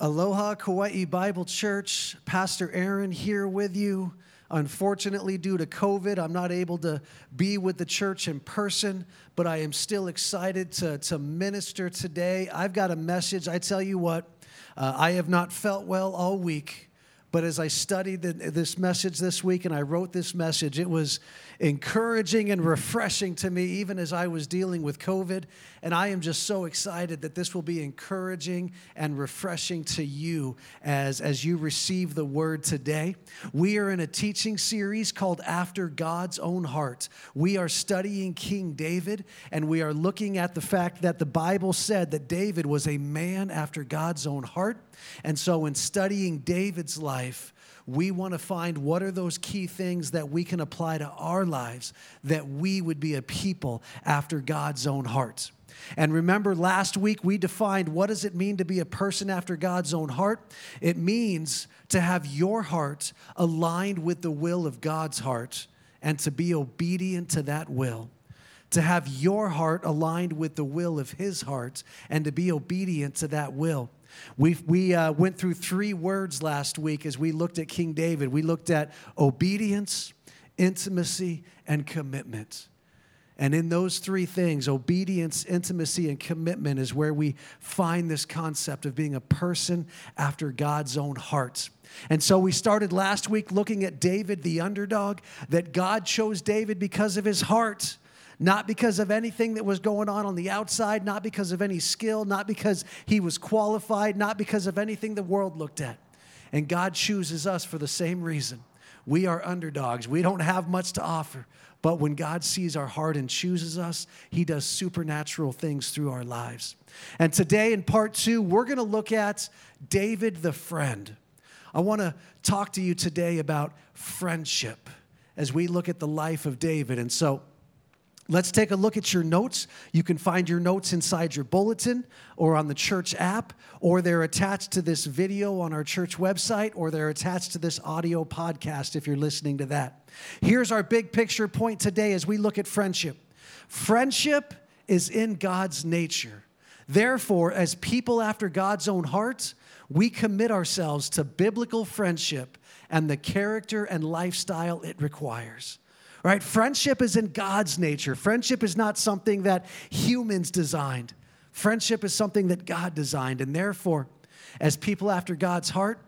Aloha Kauai Bible Church, Pastor Aaron here with you. Unfortunately, due to COVID, I'm not able to be with the church in person, but I am still excited to, to minister today. I've got a message. I tell you what, uh, I have not felt well all week, but as I studied this message this week and I wrote this message, it was encouraging and refreshing to me, even as I was dealing with COVID. And I am just so excited that this will be encouraging and refreshing to you as, as you receive the word today. We are in a teaching series called After God's Own Heart. We are studying King David, and we are looking at the fact that the Bible said that David was a man after God's own heart. And so, in studying David's life, we want to find what are those key things that we can apply to our lives that we would be a people after God's own heart. And remember, last week we defined what does it mean to be a person after God's own heart? It means to have your heart aligned with the will of God's heart and to be obedient to that will. To have your heart aligned with the will of His heart and to be obedient to that will. We we uh, went through three words last week as we looked at King David. We looked at obedience, intimacy, and commitment. And in those three things, obedience, intimacy, and commitment is where we find this concept of being a person after God's own heart. And so we started last week looking at David, the underdog, that God chose David because of his heart not because of anything that was going on on the outside, not because of any skill, not because he was qualified, not because of anything the world looked at. And God chooses us for the same reason. We are underdogs. We don't have much to offer. But when God sees our heart and chooses us, He does supernatural things through our lives. And today, in part two, we're going to look at David the friend. I want to talk to you today about friendship as we look at the life of David. And so, Let's take a look at your notes. You can find your notes inside your bulletin or on the church app, or they're attached to this video on our church website, or they're attached to this audio podcast if you're listening to that. Here's our big picture point today as we look at friendship friendship is in God's nature. Therefore, as people after God's own heart, we commit ourselves to biblical friendship and the character and lifestyle it requires right? Friendship is in God's nature. Friendship is not something that humans designed. Friendship is something that God designed. And therefore, as people after God's heart,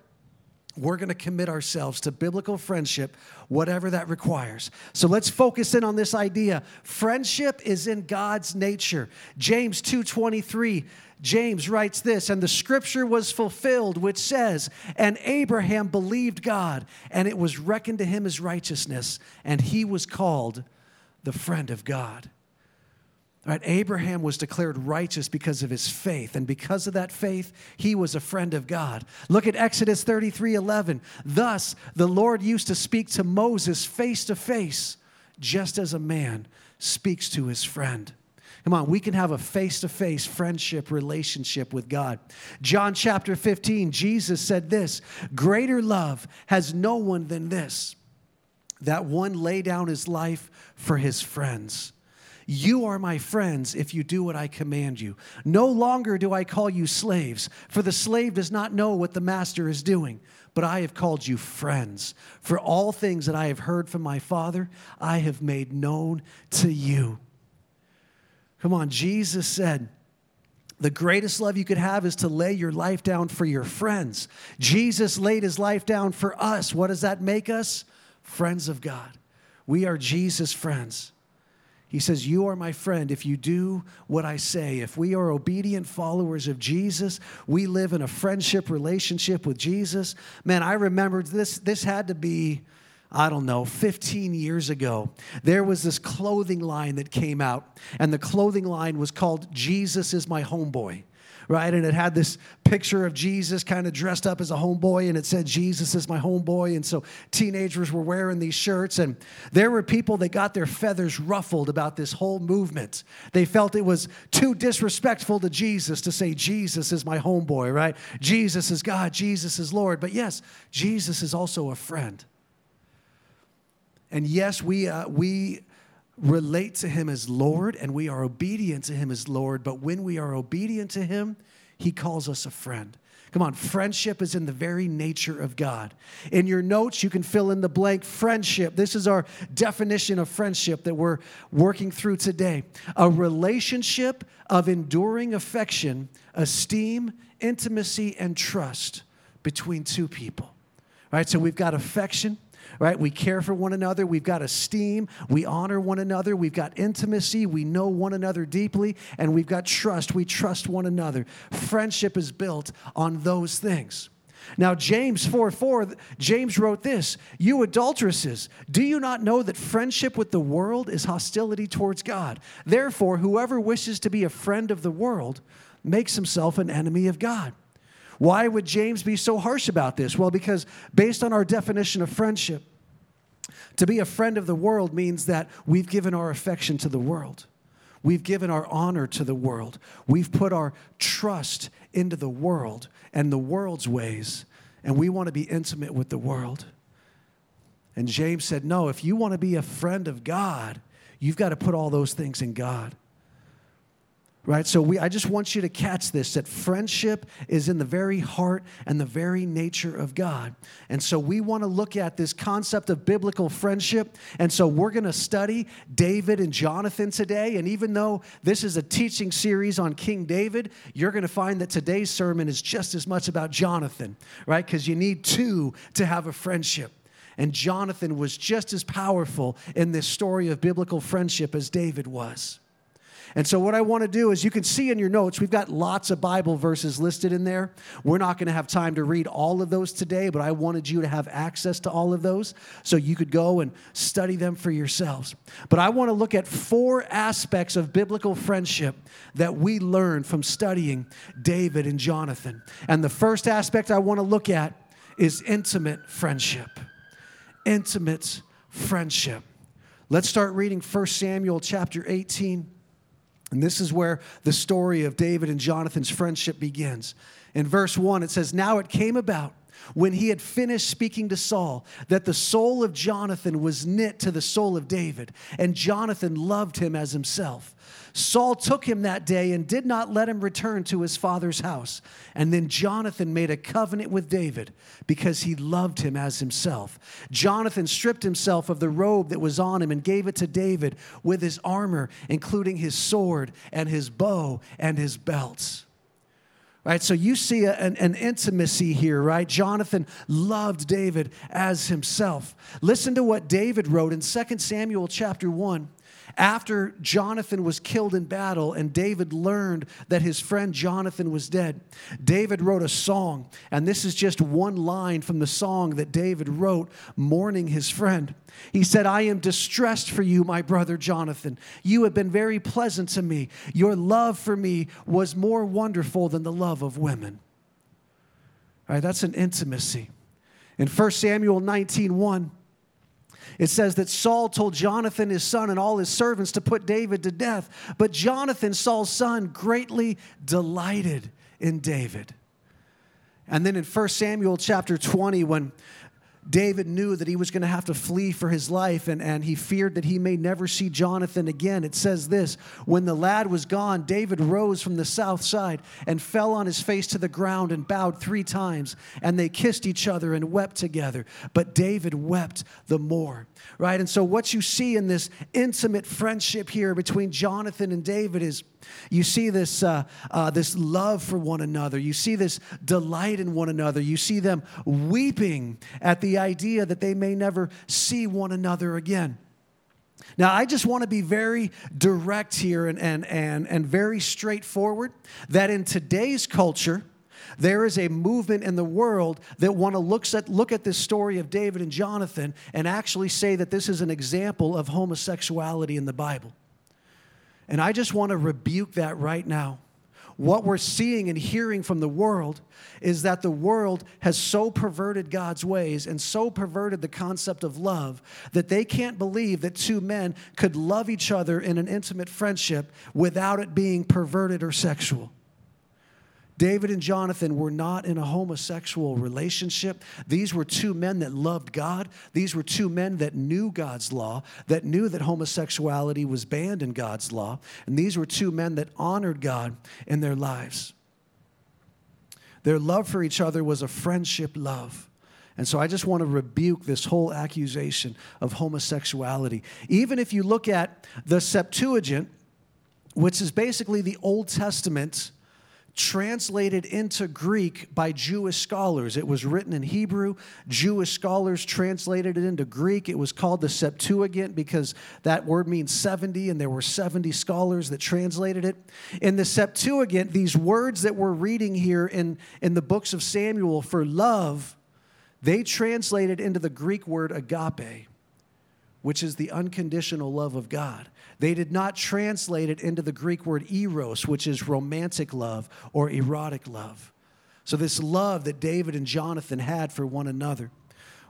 we're going to commit ourselves to biblical friendship, whatever that requires. So let's focus in on this idea. Friendship is in God's nature. James 2:23 James writes this, and the scripture was fulfilled, which says, And Abraham believed God, and it was reckoned to him as righteousness, and he was called the friend of God. Right? Abraham was declared righteous because of his faith, and because of that faith, he was a friend of God. Look at Exodus 33 11. Thus, the Lord used to speak to Moses face to face, just as a man speaks to his friend. Come on, we can have a face to face friendship relationship with God. John chapter 15, Jesus said this Greater love has no one than this, that one lay down his life for his friends. You are my friends if you do what I command you. No longer do I call you slaves, for the slave does not know what the master is doing, but I have called you friends. For all things that I have heard from my Father, I have made known to you. Come on, Jesus said, the greatest love you could have is to lay your life down for your friends. Jesus laid his life down for us. What does that make us? Friends of God. We are Jesus' friends. He says, You are my friend if you do what I say. If we are obedient followers of Jesus, we live in a friendship relationship with Jesus. Man, I remember this, this had to be I don't know, 15 years ago, there was this clothing line that came out, and the clothing line was called Jesus is My Homeboy. Right? And it had this picture of Jesus kind of dressed up as a homeboy, and it said, Jesus is my homeboy. And so teenagers were wearing these shirts, and there were people that got their feathers ruffled about this whole movement. They felt it was too disrespectful to Jesus to say, Jesus is my homeboy, right? Jesus is God, Jesus is Lord. But yes, Jesus is also a friend. And yes, we, uh, we relate to him as Lord and we are obedient to him as Lord, but when we are obedient to him, he calls us a friend. Come on, friendship is in the very nature of God. In your notes, you can fill in the blank friendship. This is our definition of friendship that we're working through today a relationship of enduring affection, esteem, intimacy, and trust between two people. Right? So we've got affection right? We care for one another. We've got esteem. We honor one another. We've got intimacy. We know one another deeply. And we've got trust. We trust one another. Friendship is built on those things. Now, James 4 4, James wrote this You adulteresses, do you not know that friendship with the world is hostility towards God? Therefore, whoever wishes to be a friend of the world makes himself an enemy of God. Why would James be so harsh about this? Well, because based on our definition of friendship, to be a friend of the world means that we've given our affection to the world. We've given our honor to the world. We've put our trust into the world and the world's ways, and we want to be intimate with the world. And James said, No, if you want to be a friend of God, you've got to put all those things in God right? So we i just want you to catch this that friendship is in the very heart and the very nature of god. And so we want to look at this concept of biblical friendship. And so we're going to study david and jonathan today. And even though this is a teaching series on king david you're going to find that today's sermon is just as much about jonathan right? Because you need two to have a friendship. And Jonathan was just as powerful in this story of biblical friendship as David was. And so, what I want to do is you can see in your notes, we've got lots of Bible verses listed in there. We're not going to have time to read all of those today, but I wanted you to have access to all of those so you could go and study them for yourselves. But I want to look at four aspects of biblical friendship that we learn from studying David and Jonathan. And the first aspect I want to look at is intimate friendship. Intimate friendship. Let's start reading 1 Samuel chapter 18 and this is where the story of David and Jonathan's friendship begins. In verse 1, it says, Now it came about when he had finished speaking to Saul that the soul of Jonathan was knit to the soul of David, and Jonathan loved him as himself. Saul took him that day and did not let him return to his father's house. And then Jonathan made a covenant with David because he loved him as himself. Jonathan stripped himself of the robe that was on him and gave it to David with his armor, including his sword and his bow and his belts right? So you see a, an, an, intimacy here right? Jonathan loved david as himself. Listen to what david wrote in 2 samuel chapter 1 after Jonathan was killed in battle and David learned that his friend Jonathan was dead, David wrote a song. And this is just one line from the song that David wrote mourning his friend. He said, I am distressed for you, my brother Jonathan. You have been very pleasant to me. Your love for me was more wonderful than the love of women. All right, that's an intimacy. In 1 Samuel 19 1, it says that Saul told Jonathan, his son, and all his servants to put David to death. But Jonathan, Saul's son, greatly delighted in David. And then in 1 Samuel chapter 20, when David knew that he was going to have to flee for his life and, and he feared that he may never see Jonathan again. It says this When the lad was gone, David rose from the south side and fell on his face to the ground and bowed three times. And they kissed each other and wept together. But David wept the more. Right? And so, what you see in this intimate friendship here between Jonathan and David is you see this, uh, uh, this love for one another. You see this delight in one another. You see them weeping at the idea that they may never see one another again. Now, I just want to be very direct here and, and, and, and very straightforward that in today's culture, there is a movement in the world that want to look at, look at this story of David and Jonathan and actually say that this is an example of homosexuality in the Bible. And I just want to rebuke that right now. What we're seeing and hearing from the world is that the world has so perverted God's ways and so perverted the concept of love that they can't believe that two men could love each other in an intimate friendship without it being perverted or sexual. David and Jonathan were not in a homosexual relationship. These were two men that loved God. These were two men that knew God's law, that knew that homosexuality was banned in God's law. And these were two men that honored God in their lives. Their love for each other was a friendship love. And so I just want to rebuke this whole accusation of homosexuality. Even if you look at the Septuagint, which is basically the Old Testament translated into Greek by Jewish scholars. It was written in Hebrew. Jewish scholars translated it into Greek. It was called the Septuagint because that word means 70, and there were 70 scholars that translated it. In the Septuagint, these words that we're reading here in, in the books of Samuel for love, they translated into the Greek word agape, which is the unconditional love of God. They did not translate it into the Greek word eros, which is romantic love or erotic love. So, this love that David and Jonathan had for one another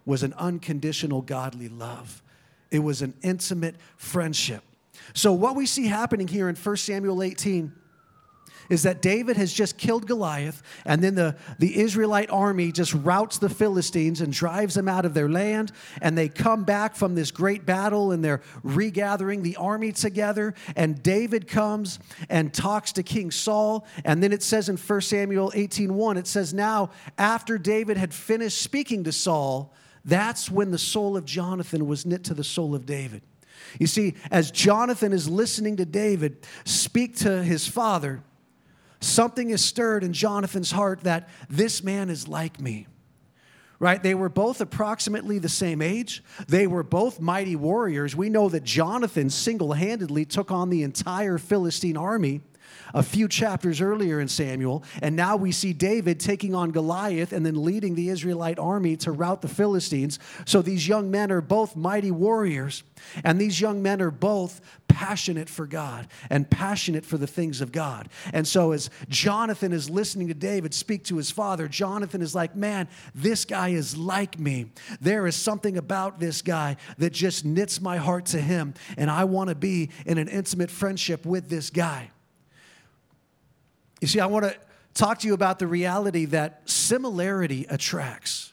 was an unconditional godly love, it was an intimate friendship. So, what we see happening here in 1 Samuel 18 is that David has just killed Goliath, and then the, the Israelite army just routs the Philistines and drives them out of their land. And they come back from this great battle and they're regathering the army together. And David comes and talks to King Saul. And then it says in 1 Samuel 18:1, it says, Now, after David had finished speaking to Saul, that's when the soul of Jonathan was knit to the soul of David. You see, as Jonathan is listening to David speak to his father, something is stirred in Jonathan's heart that this man is like me. Right? They were both approximately the same age. They were both mighty warriors. We know that Jonathan single handedly took on the entire Philistine army a few chapters earlier in Samuel. And now we see David taking on Goliath and then leading the Israelite army to rout the Philistines. So these young men are both mighty warriors. And these young men are both passionate for God and passionate for the things of God. And so, as Jonathan is listening to David speak to his father, Jonathan is like, Man, this guy is like me. There is something about this guy that just knits my heart to him. And I want to be in an intimate friendship with this guy. You see, I want to talk to you about the reality that similarity attracts.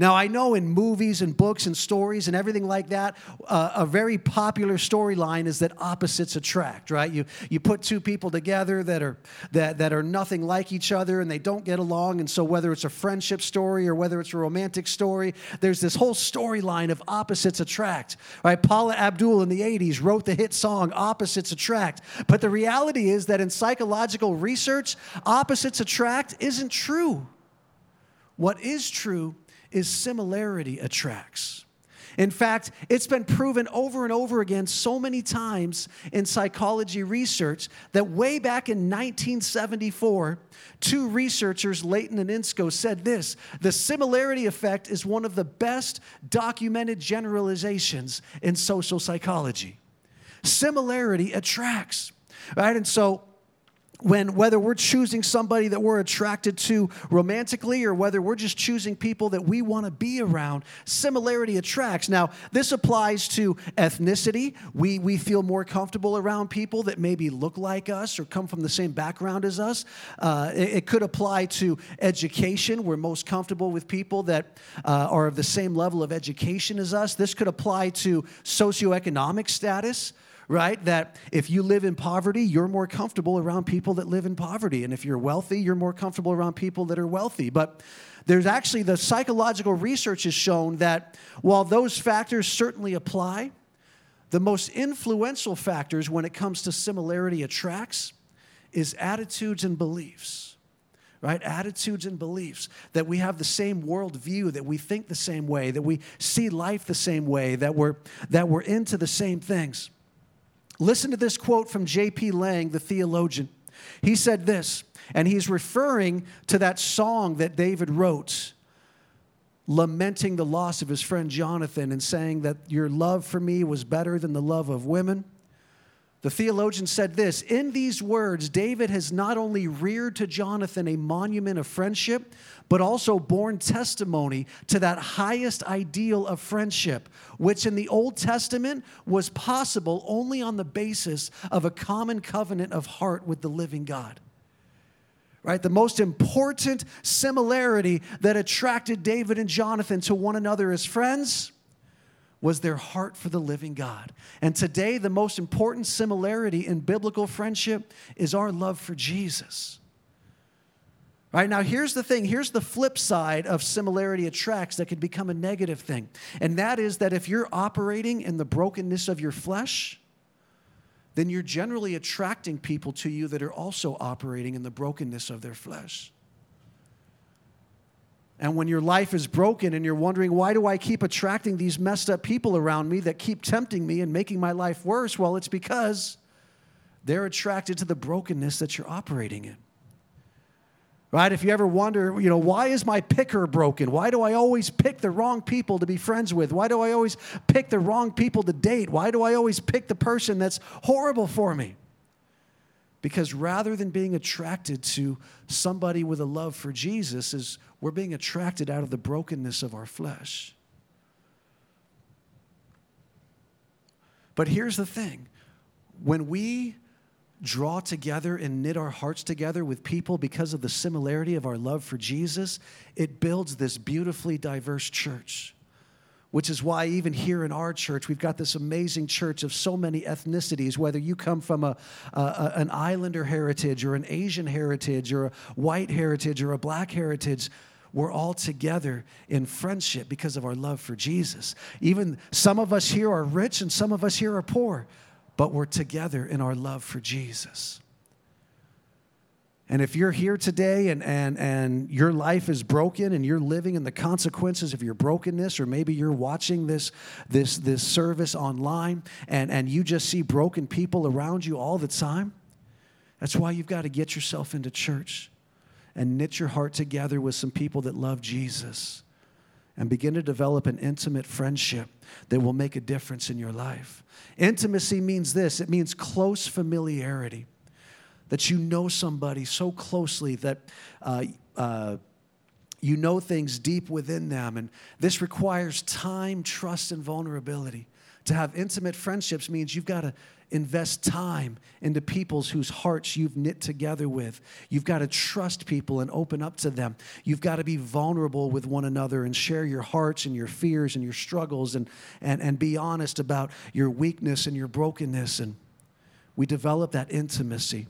Now, I know in movies and books and stories and everything like that, uh, a very popular storyline is that opposites attract, right? You, you put two people together that are, that, that are nothing like each other and they don't get along. And so, whether it's a friendship story or whether it's a romantic story, there's this whole storyline of opposites attract, right? Paula Abdul in the 80s wrote the hit song Opposites Attract. But the reality is that in psychological research, opposites attract isn't true. What is true is similarity attracts. In fact, it's been proven over and over again so many times in psychology research that way back in 1974, two researchers, Leighton and Inscoe, said this the similarity effect is one of the best documented generalizations in social psychology. Similarity attracts, right? And so, when whether we're choosing somebody that we're attracted to romantically or whether we're just choosing people that we want to be around similarity attracts. Now this applies to ethnicity. We, we feel more comfortable around people that maybe look like us or come from the same background as us. Uh, it, it, could apply to education. We're most comfortable with people that uh, are of the same level of education as us. This could apply to socioeconomic status right? That if you live in poverty, you're more comfortable around people that live in poverty. And if you're wealthy, you're more comfortable around people that are wealthy. But there's actually the psychological research has shown that while those factors certainly apply, the most influential factors when it comes to similarity attracts is attitudes and beliefs right? Attitudes and beliefs, that we have the same worldview, that we think the same way, that we see life the same way, that we're, that we're into the same things. Listen to this quote from J.P. Lang, the theologian. He said this, and he's referring to that song that David wrote, lamenting the loss of his friend Jonathan and saying that your love for me was better than the love of women. The theologian said this In these words, David has not only reared to Jonathan a monument of friendship, but also borne testimony to that highest ideal of friendship, which in the Old Testament was possible only on the basis of a common covenant of heart with the living God. Right? The most important similarity that attracted David and Jonathan to one another as friends was their heart for the living God. And today, the most important similarity in biblical friendship is our love for Jesus. Right now, here's the thing here's the flip side of similarity attracts that could become a negative thing. And that is that if you're operating in the brokenness of your flesh, then you're generally attracting people to you that are also operating in the brokenness of their flesh. And when your life is broken and you're wondering, why do I keep attracting these messed up people around me that keep tempting me and making my life worse? Well, it's because they're attracted to the brokenness that you're operating in. Right? If you ever wonder, you know, why is my picker broken? Why do I always pick the wrong people to be friends with? Why do I always pick the wrong people to date? Why do I always pick the person that's horrible for me? Because rather than being attracted to somebody with a love for Jesus, is we're being attracted out of the brokenness of our flesh. But here's the thing when we draw together and knit our hearts together with people because of the similarity of our love for Jesus, it builds this beautifully diverse church. Which is why, even here in our church, we've got this amazing church of so many ethnicities, whether you come from a, a, an islander heritage or an Asian heritage or a white heritage or a black heritage we're all together in friendship because of our love for Jesus. Even some of us here are rich and some of us here are poor but we're together in our love for Jesus. And if you're here today and, and, and your life is broken and you're living in the consequences of your brokenness, or maybe you're watching this, this, this service online and, and you just see broken people around you all the time, that's why you've got to get yourself into church and knit your heart together with some people that love Jesus and begin to develop an intimate friendship that will make a difference in your life. Intimacy means this it means close familiarity, that you know somebody so closely that uh, uh, you know things deep within them. And this requires time, trust, and vulnerability. To have intimate friendships means you've got to invest time into people's whose hearts you've knit together with. You've got to trust people and open up to them. You've got to be vulnerable with one another and share your hearts and your fears and your struggles and, and, and be honest about your weakness and your brokenness. And we develop that intimacy.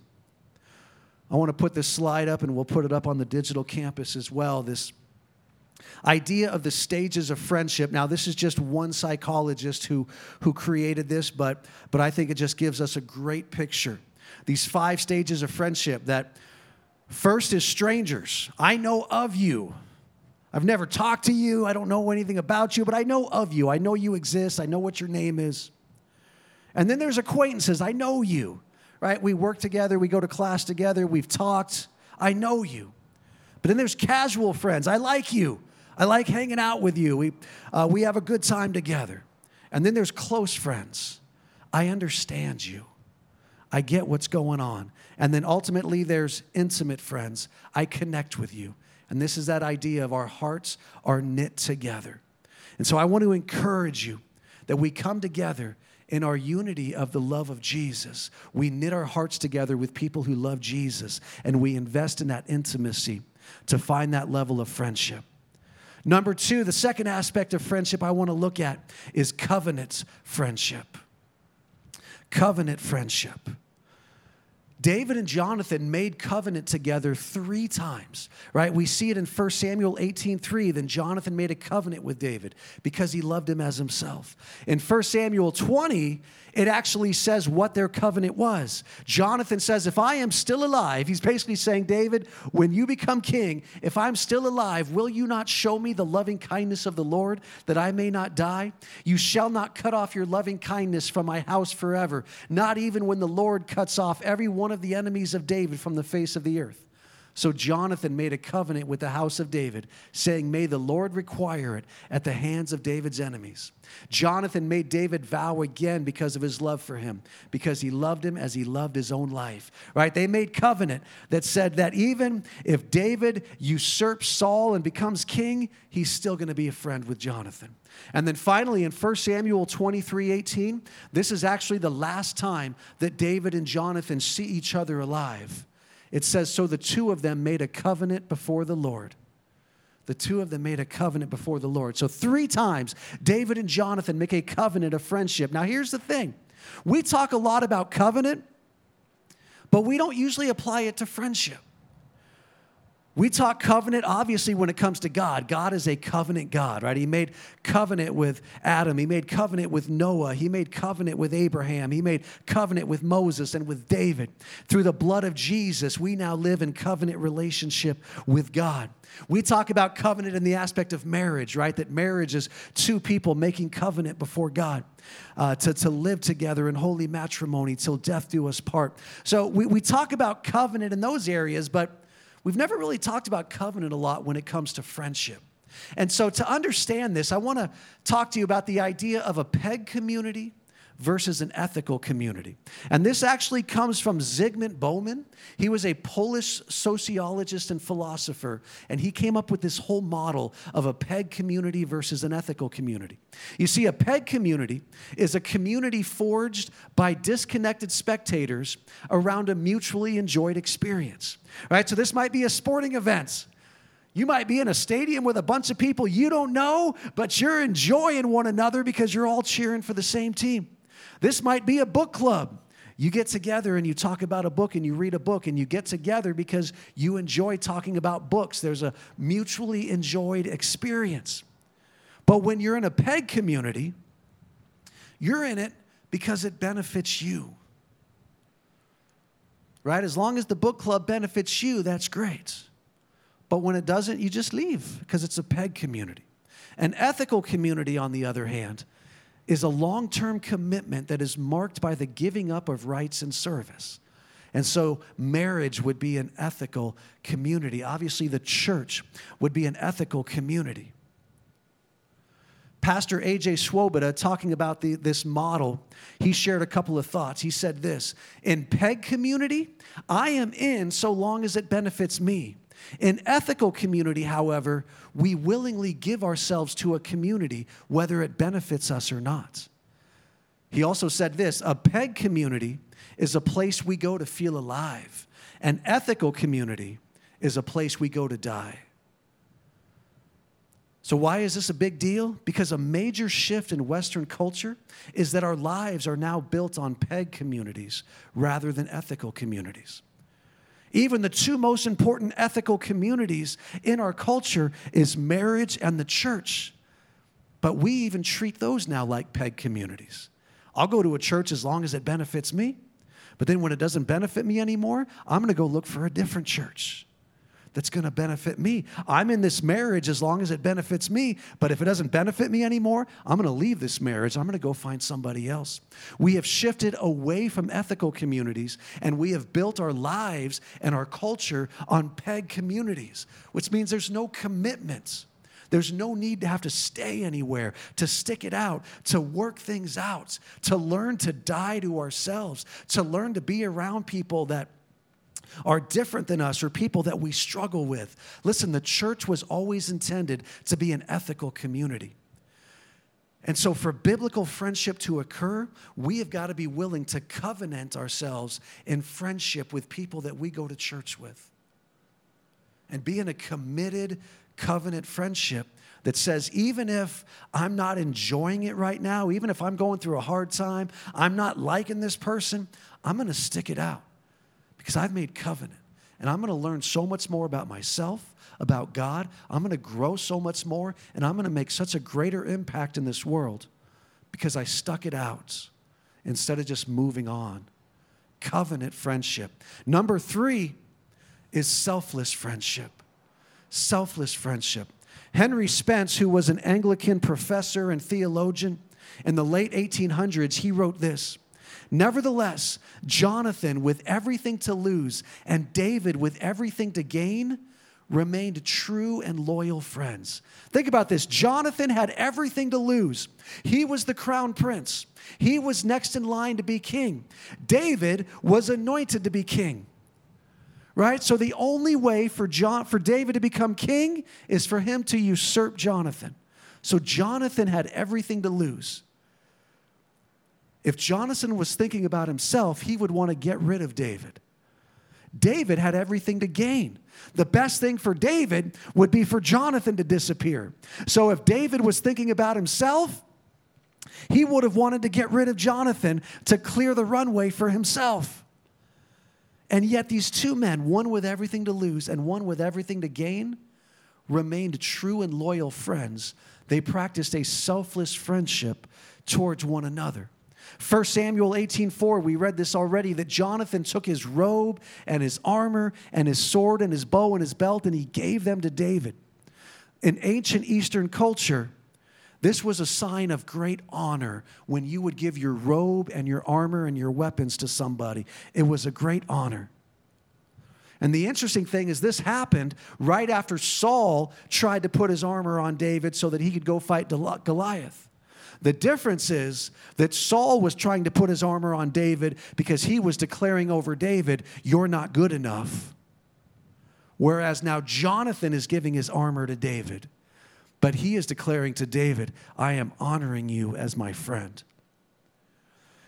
I want to put this slide up and we'll put it up on the digital campus as well. This idea of the stages of friendship. Now, this is just one psychologist who, who created this, but, but I think it just gives us a great picture. These five stages of friendship that first is strangers. I know of you. I've never talked to you. I don't know anything about you, but I know of you. I know you exist. I know what your name is. And then there's acquaintances. I know you, right? We work together. We go to class together. We've talked. I know you. But then there's casual friends. I like you. I like hanging out with you. We, uh, we have a good time together. And then there's close friends. I understand you. I get what's going on. And then ultimately, there's intimate friends. I connect with you. And this is that idea of our hearts are knit together. And so I want to encourage you that we come together in our unity of the love of Jesus. We knit our hearts together with people who love Jesus, and we invest in that intimacy to find that level of friendship. Number two, the second aspect of friendship I want to look at is covenant friendship. Covenant friendship. David and Jonathan made covenant together three times, right? We see it in 1 Samuel 18 3. Then Jonathan made a covenant with David because he loved him as himself. In 1 Samuel 20, it actually says what their covenant was. Jonathan says, If I am still alive, he's basically saying, David, when you become king, if I'm still alive, will you not show me the loving kindness of the Lord that I may not die? You shall not cut off your loving kindness from my house forever, not even when the Lord cuts off every one of the enemies of David from the face of the earth. So Jonathan made a covenant with the house of David, saying, May the Lord require it at the hands of David's enemies. Jonathan made David vow again because of his love for him, because he loved him as he loved his own life. Right? They made covenant that said that even if David usurps Saul and becomes king, he's still going to be a friend with Jonathan. And then finally, in 1 Samuel 23 18, this is actually the last time that David and Jonathan see each other alive. It says, So the two of them made a covenant before the Lord. The two of them made a covenant before the Lord. So, three times, David and Jonathan make a covenant of friendship. Now, here's the thing we talk a lot about covenant, but we don't usually apply it to friendship. We talk covenant, obviously, when it comes to God. God is a covenant God, right? He made covenant with Adam. He made covenant with Noah. He made covenant with Abraham. He made covenant with Moses and with David. Through the blood of Jesus, we now live in covenant relationship with God. We talk about covenant in the aspect of marriage, right? That marriage is two people making covenant before God uh, to, to live together in holy matrimony till death do us part. So we, we talk about covenant in those areas, but We've never really talked about covenant a lot when it comes to friendship. And so, to understand this, I want to talk to you about the idea of a peg community versus an ethical community. And this actually comes from Zygmunt Bauman. He was a Polish sociologist and philosopher, and he came up with this whole model of a peg community versus an ethical community. You see, a peg community is a community forged by disconnected spectators around a mutually enjoyed experience. Right? So this might be a sporting event. You might be in a stadium with a bunch of people you don't know, but you're enjoying one another because you're all cheering for the same team. This might be a book club. You get together and you talk about a book and you read a book and you get together because you enjoy talking about books. There's a mutually enjoyed experience. But when you're in a peg community, you're in it because it benefits you. Right? As long as the book club benefits you, that's great. But when it doesn't, you just leave because it's a peg community. An ethical community, on the other hand, is a long term commitment that is marked by the giving up of rights and service. And so, marriage would be an ethical community. Obviously, the church would be an ethical community. Pastor A.J. Swoboda, talking about the, this model, he shared a couple of thoughts. He said this In PEG community, I am in so long as it benefits me. In ethical community, however, we willingly give ourselves to a community whether it benefits us or not. He also said this a peg community is a place we go to feel alive, an ethical community is a place we go to die. So, why is this a big deal? Because a major shift in Western culture is that our lives are now built on peg communities rather than ethical communities. Even the two most important ethical communities in our culture is marriage and the church. But we even treat those now like peg communities. I'll go to a church as long as it benefits me. But then when it doesn't benefit me anymore, I'm going to go look for a different church that's going to benefit me. I'm in this marriage as long as it benefits me, but if it doesn't benefit me anymore, I'm going to leave this marriage. I'm going to go find somebody else. We have shifted away from ethical communities and we have built our lives and our culture on peg communities, which means there's no commitments. There's no need to have to stay anywhere, to stick it out, to work things out, to learn to die to ourselves, to learn to be around people that are different than us or people that we struggle with. Listen, the church was always intended to be an ethical community. And so, for biblical friendship to occur, we have got to be willing to covenant ourselves in friendship with people that we go to church with. And be in a committed covenant friendship that says, even if I'm not enjoying it right now, even if I'm going through a hard time, I'm not liking this person, I'm going to stick it out because I've made covenant. And I'm going to learn so much more about myself, about God. I'm going to grow so much more, and I'm going to make such a greater impact in this world because I stuck it out instead of just moving on. Covenant friendship. Number three is selfless friendship. Selfless friendship. Henry Spence, who was an Anglican professor and theologian in the late 1800s, he wrote this Nevertheless, Jonathan, with everything to lose, and David, with everything to gain, remained true and loyal friends. Think about this Jonathan had everything to lose. He was the crown prince, he was next in line to be king. David was anointed to be king. Right? So the only way for John for David to become king is for him to usurp Jonathan. So Jonathan had everything to lose. If Jonathan was thinking about himself, he would want to get rid of David. David had everything to gain. The best thing for David would be for Jonathan to disappear. So if David was thinking about himself, he would have wanted to get rid of Jonathan to clear the runway for himself. And yet, these two men, one with everything to lose and one with everything to gain, remained true and loyal friends. They practiced a selfless friendship towards one another. 1 Samuel 18:4 we read this already that Jonathan took his robe and his armor and his sword and his bow and his belt and he gave them to David. In ancient eastern culture this was a sign of great honor when you would give your robe and your armor and your weapons to somebody. It was a great honor. And the interesting thing is, this happened right after Saul tried to put his armor on David so that he could go fight Goliath. The difference is that Saul was trying to put his armor on David because he was declaring over David, You're not good enough. Whereas now Jonathan is giving his armor to David. But he is declaring to David, I am honoring you as my friend.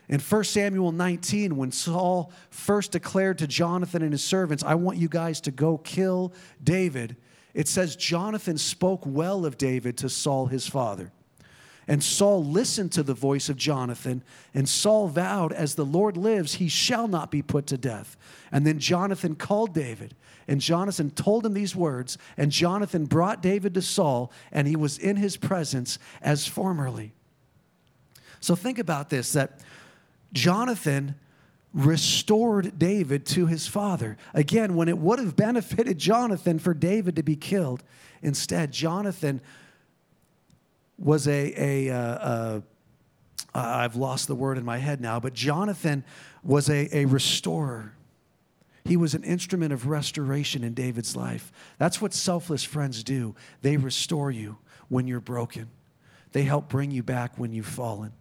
In 1 Samuel 19, when Saul first declared to Jonathan and his servants, I want you guys to go kill David, it says Jonathan spoke well of David to Saul his father. And Saul listened to the voice of Jonathan, and Saul vowed, As the Lord lives, he shall not be put to death. And then Jonathan called David, and Jonathan told him these words, and Jonathan brought David to Saul, and he was in his presence as formerly. So think about this that Jonathan restored David to his father. Again, when it would have benefited Jonathan for David to be killed, instead, Jonathan was a, a, uh, uh, I've lost the word in my head now, but Jonathan was a, a restorer. He was an instrument of restoration in David's life. That's what selfless friends do. They restore you when you're broken, they help bring you back when you've fallen.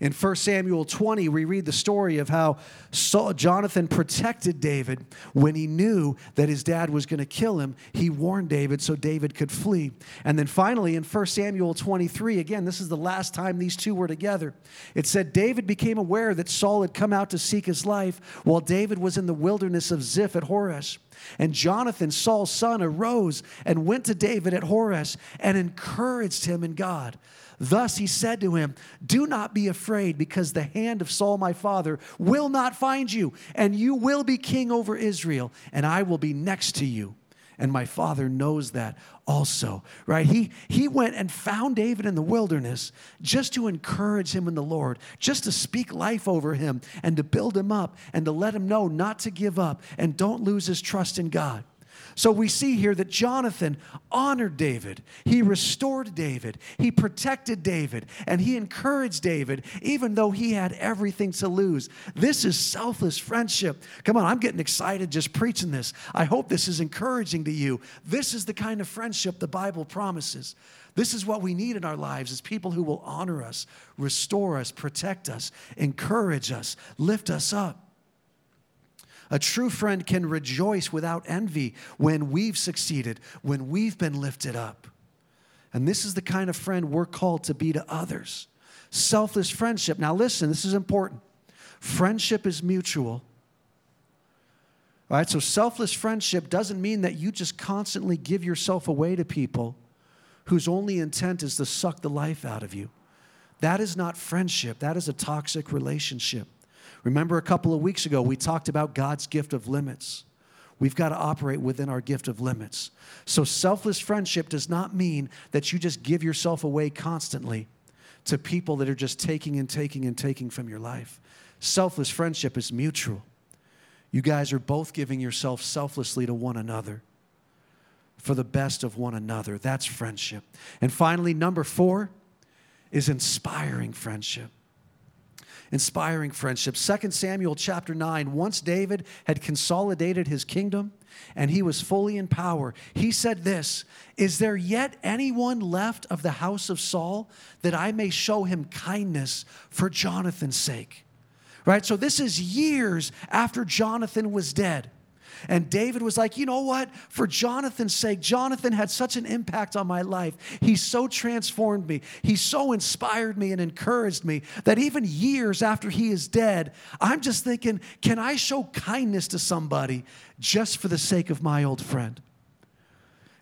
In 1 Samuel 20, we read the story of how Saul, Jonathan protected David when he knew that his dad was going to kill him. He warned David so David could flee. And then finally, in 1 Samuel 23, again, this is the last time these two were together. It said, David became aware that Saul had come out to seek his life while David was in the wilderness of Ziph at Horesh. And Jonathan, Saul's son, arose and went to David at Horesh and encouraged him in God. Thus he said to him, Do not be afraid, because the hand of Saul my father will not find you, and you will be king over Israel, and I will be next to you. And my father knows that also, right? He, he went and found David in the wilderness just to encourage him in the Lord, just to speak life over him and to build him up and to let him know not to give up and don't lose his trust in God. So we see here that Jonathan honored David. He restored David. He protected David. And he encouraged David, even though he had everything to lose. This is selfless friendship. Come on, I'm getting excited just preaching this. I hope this is encouraging to you. This is the kind of friendship the Bible promises. This is what we need in our lives is people who will honor us, restore us, protect us, encourage us, lift us up. A true friend can rejoice without envy when we've succeeded, when we've been lifted up. And this is the kind of friend we're called to be to others. Selfless friendship. Now, listen, this is important. Friendship is mutual. All right, so selfless friendship doesn't mean that you just constantly give yourself away to people whose only intent is to suck the life out of you. That is not friendship, that is a toxic relationship. Remember a couple of weeks ago, we talked about God's gift of limits. We've got to operate within our gift of limits. So, selfless friendship does not mean that you just give yourself away constantly to people that are just taking and taking and taking from your life. Selfless friendship is mutual. You guys are both giving yourself selflessly to one another for the best of one another. That's friendship. And finally, number four is inspiring friendship inspiring friendship. 2 Samuel chapter 9, once David had consolidated his kingdom and he was fully in power, he said this Is there yet anyone left of the house of Saul that I may show him kindness for Jonathan's sake? Right? So this is years after Jonathan was dead. And David was like, you know what? For Jonathan's sake, Jonathan had such an impact on my life. He so transformed me. He so inspired me and encouraged me that even years after he is dead, I'm just thinking, can I show kindness to somebody just for the sake of my old friend?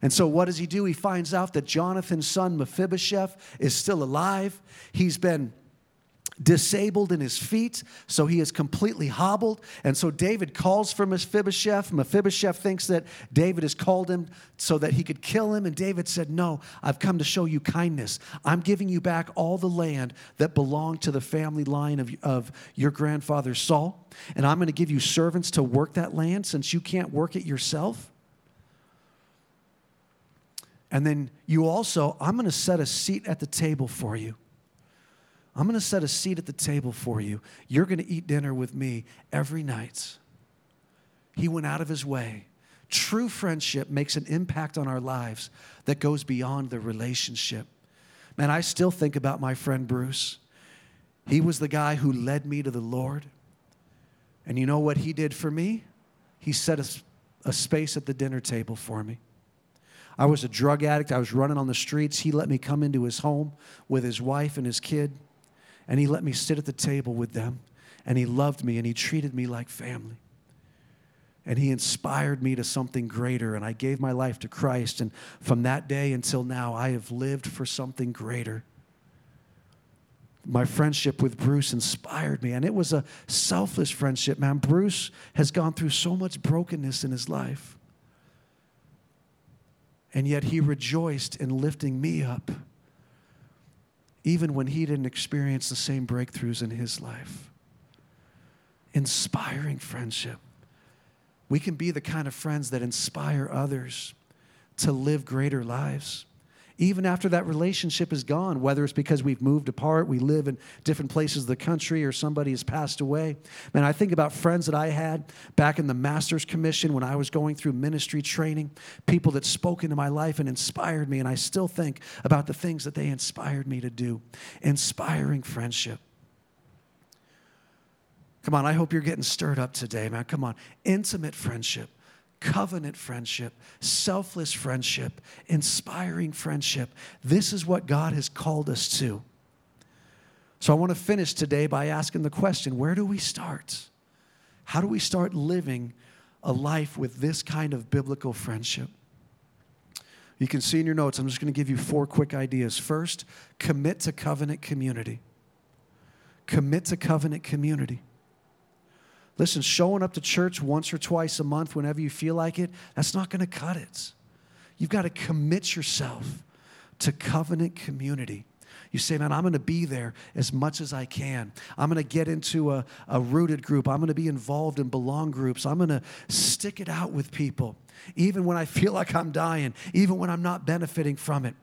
And so, what does he do? He finds out that Jonathan's son Mephibosheth is still alive. He's been disabled in his feet, so he is completely hobbled. And so David calls for Mephibosheth. Mephibosheth thinks that David has called him so that he could kill him. And David said, No, I've come to show you kindness. I'm giving you back all the land that belonged to the family line of, of your grandfather Saul. And I'm going to give you servants to work that land since you can't work it yourself. And then you also, I'm going to set a seat at the table for you. I'm going to set a seat at the table for you. You're going to eat dinner with me every night. He went out of his way. True friendship makes an impact on our lives that goes beyond the relationship. Man, I still think about my friend Bruce. He was the guy who led me to the Lord. And you know what he did for me? He set a, a space at the dinner table for me. I was a drug addict. I was running on the streets. He let me come into his home with his wife and his kid and he let me sit at the table with them. And he loved me and he treated me like family. And he inspired me to something greater. And i gave my life to christ. And from that day until now i have lived for something greater. My friendship with bruce inspired me. And it was a selfless friendship man. Bruce has gone through so much brokenness in his life. And yet he rejoiced in lifting me up even when he didn't experience the same breakthroughs in his life. Inspiring friendship. We can be the kind of friends that inspire others to live greater lives even after that relationship is gone, whether it's because we've moved apart, we live in different places of the country, or somebody has passed away. Man, I think about friends that I had back in the Master's Commission when I was going through ministry training, people that spoke into my life and inspired me, and I still think about the things that they inspired me to do. Inspiring friendship. Come on, I hope you're getting stirred up today, man. Come on. Intimate friendship covenant friendship, selfless friendship, inspiring friendship. This is what God has called us to. So I want to finish today by asking the question where do we start? How do we start living a life with this kind of biblical friendship? You can see in your notes, I'm just going to give you four quick ideas. First, commit to covenant community. Commit to covenant community. Listen, showing up to church once or twice a month whenever you feel like it, that's not going to cut it. You've got to commit yourself to covenant community. You say, man, I'm going to be there as much as I can. I'm going to get into a, a rooted group. I'm going to be involved in belong groups. I'm going to stick it out with people, even when I feel like I'm dying, even when I'm not benefiting from it.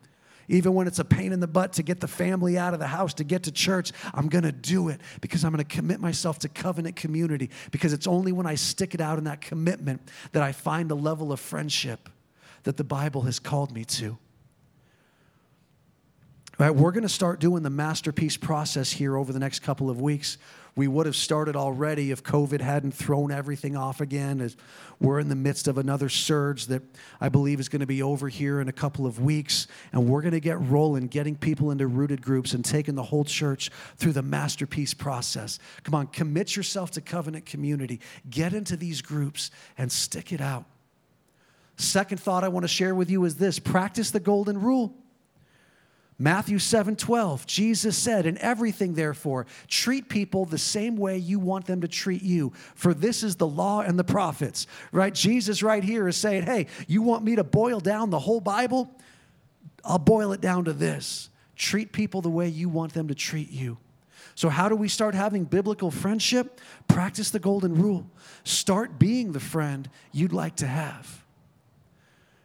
Even when it's a pain in the butt to get the family out of the house, to get to church, I'm going to do it because I'm going to commit myself to covenant community. Because it's only when I stick it out in that commitment that I find a level of friendship that the Bible has called me to. All right, we're going to start doing the masterpiece process here over the next couple of weeks we would have started already if COVID hadn't thrown everything off again. As we're in the midst of another surge that I believe is going to be over here in a couple of weeks. And we're going to get rolling, getting people into rooted groups and taking the whole church through the masterpiece process. Come on, commit yourself to covenant community. Get into these groups and stick it out. Second thought I want to share with you is this practice the golden rule. Matthew 7 12, Jesus said, In everything, therefore, treat people the same way you want them to treat you, for this is the law and the prophets. Right? Jesus, right here, is saying, Hey, you want me to boil down the whole Bible? I'll boil it down to this treat people the way you want them to treat you. So, how do we start having biblical friendship? Practice the golden rule. Start being the friend you'd like to have.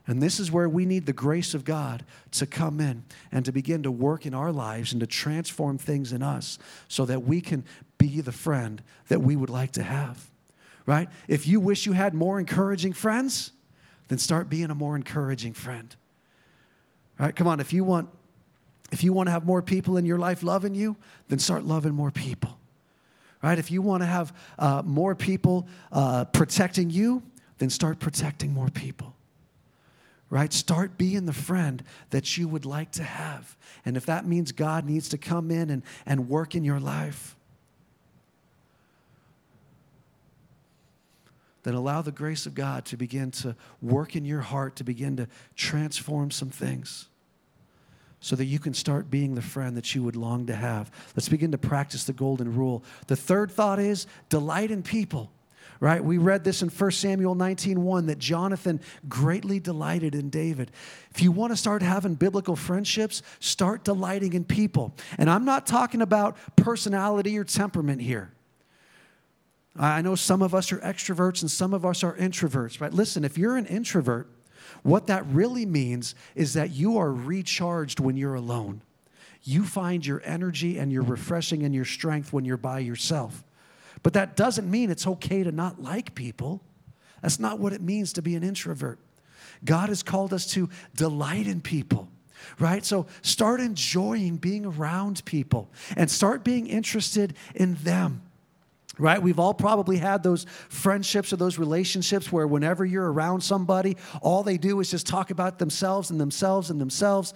And this is where we need the grace of God to come in and to begin to work in our lives and to transform things in us so that we can be the friend that we would like to have. Right? If you wish you had more encouraging friends, then start being a more encouraging friend. Right? Come on, if you want if you want to have more people in your life loving you, then start loving more people. Right? If you want to have uh, more people uh, protecting you, then start protecting more people right? Start being the friend that you would like to have. And if that means God needs to come in and, and work in your life, then allow the grace of God to begin to work in your heart, to begin to transform some things so that you can start being the friend that you would long to have. Let's begin to practice the golden rule. The third thought is delight in people. Right? We read this in 1 Samuel 19:1 that Jonathan greatly delighted in David. If you want to start having biblical friendships, start delighting in people. And I'm not talking about personality or temperament here. I know some of us are extroverts and some of us are introverts, right? Listen, if you're an introvert, what that really means is that you are recharged when you're alone. You find your energy and your refreshing and your strength when you're by yourself. But that doesn't mean it's okay to not like people. That's not what it means to be an introvert. God has called us to delight in people right? So start enjoying being around people and start being interested in them right? We've all probably had those friendships or those relationships where whenever you're around somebody, all they do is just talk about themselves and themselves and themselves.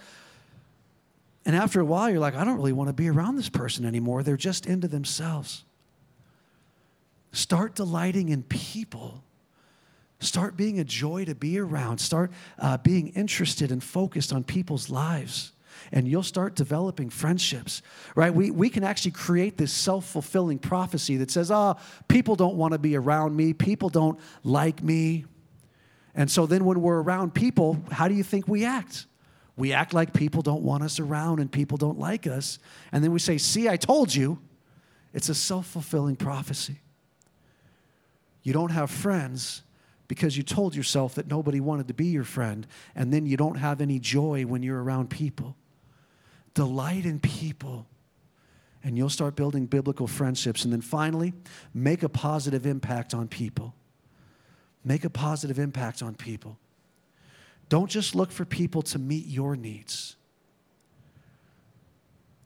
And after a while, you're like, I don't really want to be around this person anymore. They're just into themselves. Start delighting in people. Start being a joy to be around. Start uh, being interested and focused on people's lives and you'll start developing friendships, right? We, we can actually create this self fulfilling prophecy that says, oh, people don't want to be around me, people don't like me. And so then when we're around people, how do you think we act? We act like people don't want us around and people don't like us. And then we say, see, I told you. It's a self fulfilling prophecy. You don't have friends because you told yourself that nobody wanted to be your friend, and then you don't have any joy when you're around people. Delight in people. And you'll start building biblical friendships. And then finally, make a positive impact on people. Make a positive impact on people. Don't just look for people to meet your needs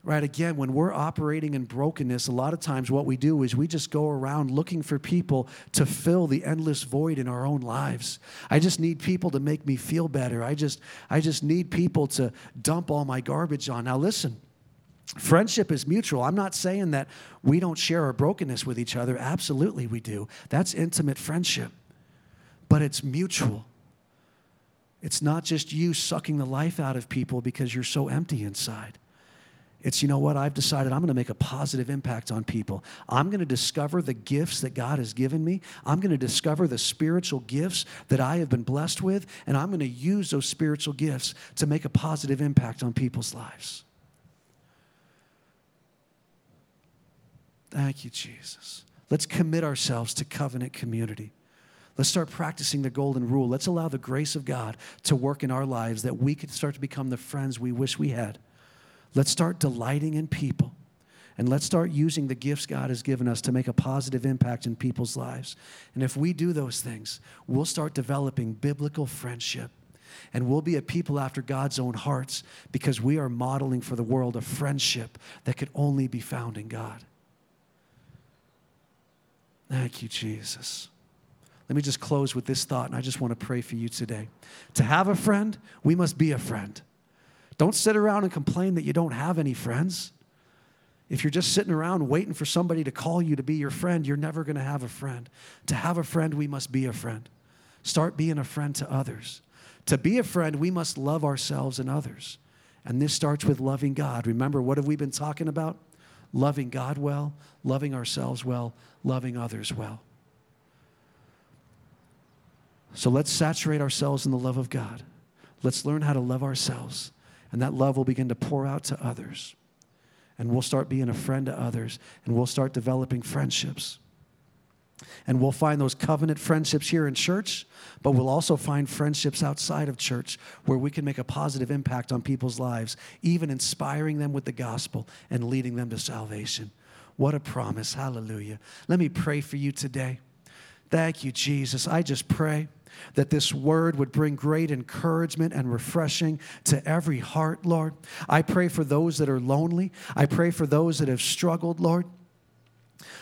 right? Again, when we're operating in brokenness, a lot of times what we do is we just go around looking for people to fill the endless void in our own lives. I just need people to make me feel better. I just, I just need people to dump all my garbage on. Now, listen. Friendship is mutual. I'm not saying that we don't share our brokenness with each other. Absolutely, we do. That's intimate friendship. But it's mutual. It's not just you sucking the life out of people because you're so empty inside. It's, you know what, I've decided I'm going to make a positive impact on people. I'm going to discover the gifts that God has given me. I'm going to discover the spiritual gifts that I have been blessed with, and I'm going to use those spiritual gifts to make a positive impact on people's lives. Thank you, Jesus. Let's commit ourselves to covenant community. Let's start practicing the golden rule. Let's allow the grace of God to work in our lives that we can start to become the friends we wish we had. Let's start delighting in people. And let's start using the gifts God has given us to make a positive impact in people's lives. And if we do those things, we'll start developing biblical friendship. And we'll be a people after God's own hearts because we are modeling for the world a friendship that could only be found in God. Thank you, Jesus. Let me just close with this thought, and I just want to pray for you today. To have a friend, we must be a friend. Don't sit around and complain that you don't have any friends. If you're just sitting around waiting for somebody to call you to be your friend, you're never going to have a friend. To have a friend, we must be a friend. Start being a friend to others. To be a friend, we must love ourselves and others. And this starts with loving God. Remember, what have we been talking about? Loving God well, loving ourselves well, loving others well. So let's saturate ourselves in the love of God. Let's learn how to love ourselves. And that love will begin to pour out to others. And we'll start being a friend to others. And we'll start developing friendships. And we'll find those covenant friendships here in church, but we'll also find friendships outside of church where we can make a positive impact on people's lives, even inspiring them with the gospel and leading them to salvation. What a promise. Hallelujah. Let me pray for you today. Thank you, Jesus. I just pray that this word would bring great encouragement and refreshing to every heart, Lord. I pray for those that are lonely. I pray for those that have struggled, Lord.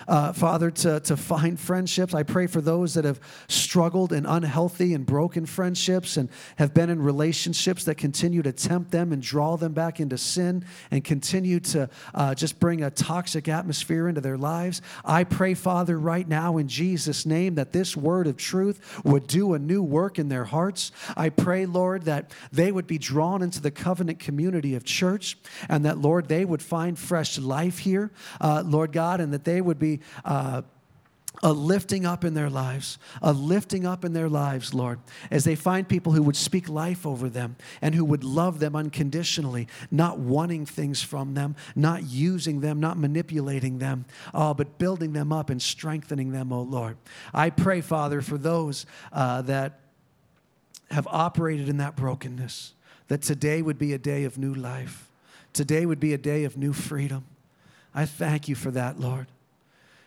Uh, Father, to, to find friendships. I pray for those that have struggled in unhealthy and broken friendships and have been in relationships that continue to tempt them and draw them back into sin and continue to uh, just bring a toxic atmosphere into their lives. I pray, Father, right now in Jesus' name that this word of truth would do a new work in their hearts. I pray, Lord, that they would be drawn into the covenant community of church and that, Lord, they would find fresh life here, uh, Lord God, and that they would be uh, a lifting up in their lives, a lifting up in their lives, Lord, as they find people who would speak life over them and who would love them unconditionally, not wanting things from them, not using them, not manipulating them, uh, but building them up and strengthening them, oh Lord. I pray, Father, for those uh, that have operated in that brokenness, that today would be a day of new life. Today would be a day of new freedom. I thank you for that, Lord.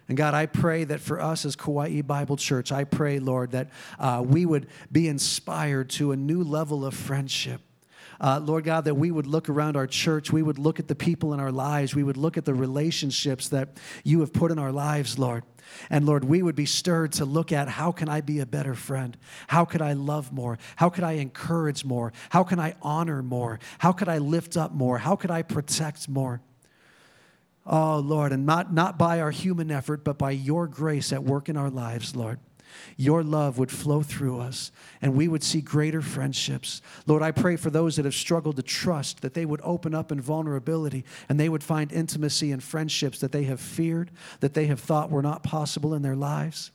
And God, I pray that for us as Kauai Bible Church, I pray, Lord, that uh, we would be inspired to a new level of friendship. Uh, Lord God, that we would look around our church, we would look at the people in our lives, we would look at the relationships that you have put in our lives, Lord. And Lord, we would be stirred to look at how can I be a better friend? How could I love more? How could I encourage more? How can I honor more? How could I lift up more? How could I protect more? Oh, Lord, and not, not by our human effort, but by your grace at work in our lives, Lord. Your love would flow through us and we would see greater friendships. Lord, I pray for those that have struggled to trust that they would open up in vulnerability and they would find intimacy and friendships that they have feared, that they have thought were not possible in their lives.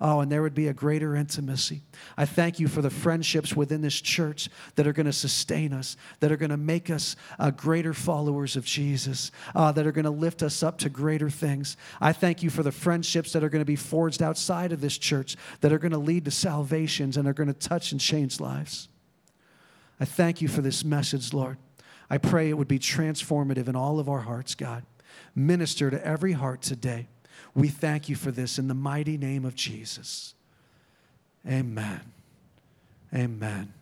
Oh, and there would be a greater intimacy. I thank you for the friendships within this church that are going to sustain us, that are going to make us uh, greater followers of Jesus, uh, that are going to lift us up to greater things. I thank you for the friendships that are going to be forged outside of this church, that are going to lead to salvations and are going to touch and change lives. I thank you for this message, Lord. I pray it would be transformative in all of our hearts, God. Minister to every heart today. We thank you for this in the mighty name of Jesus. Amen. Amen.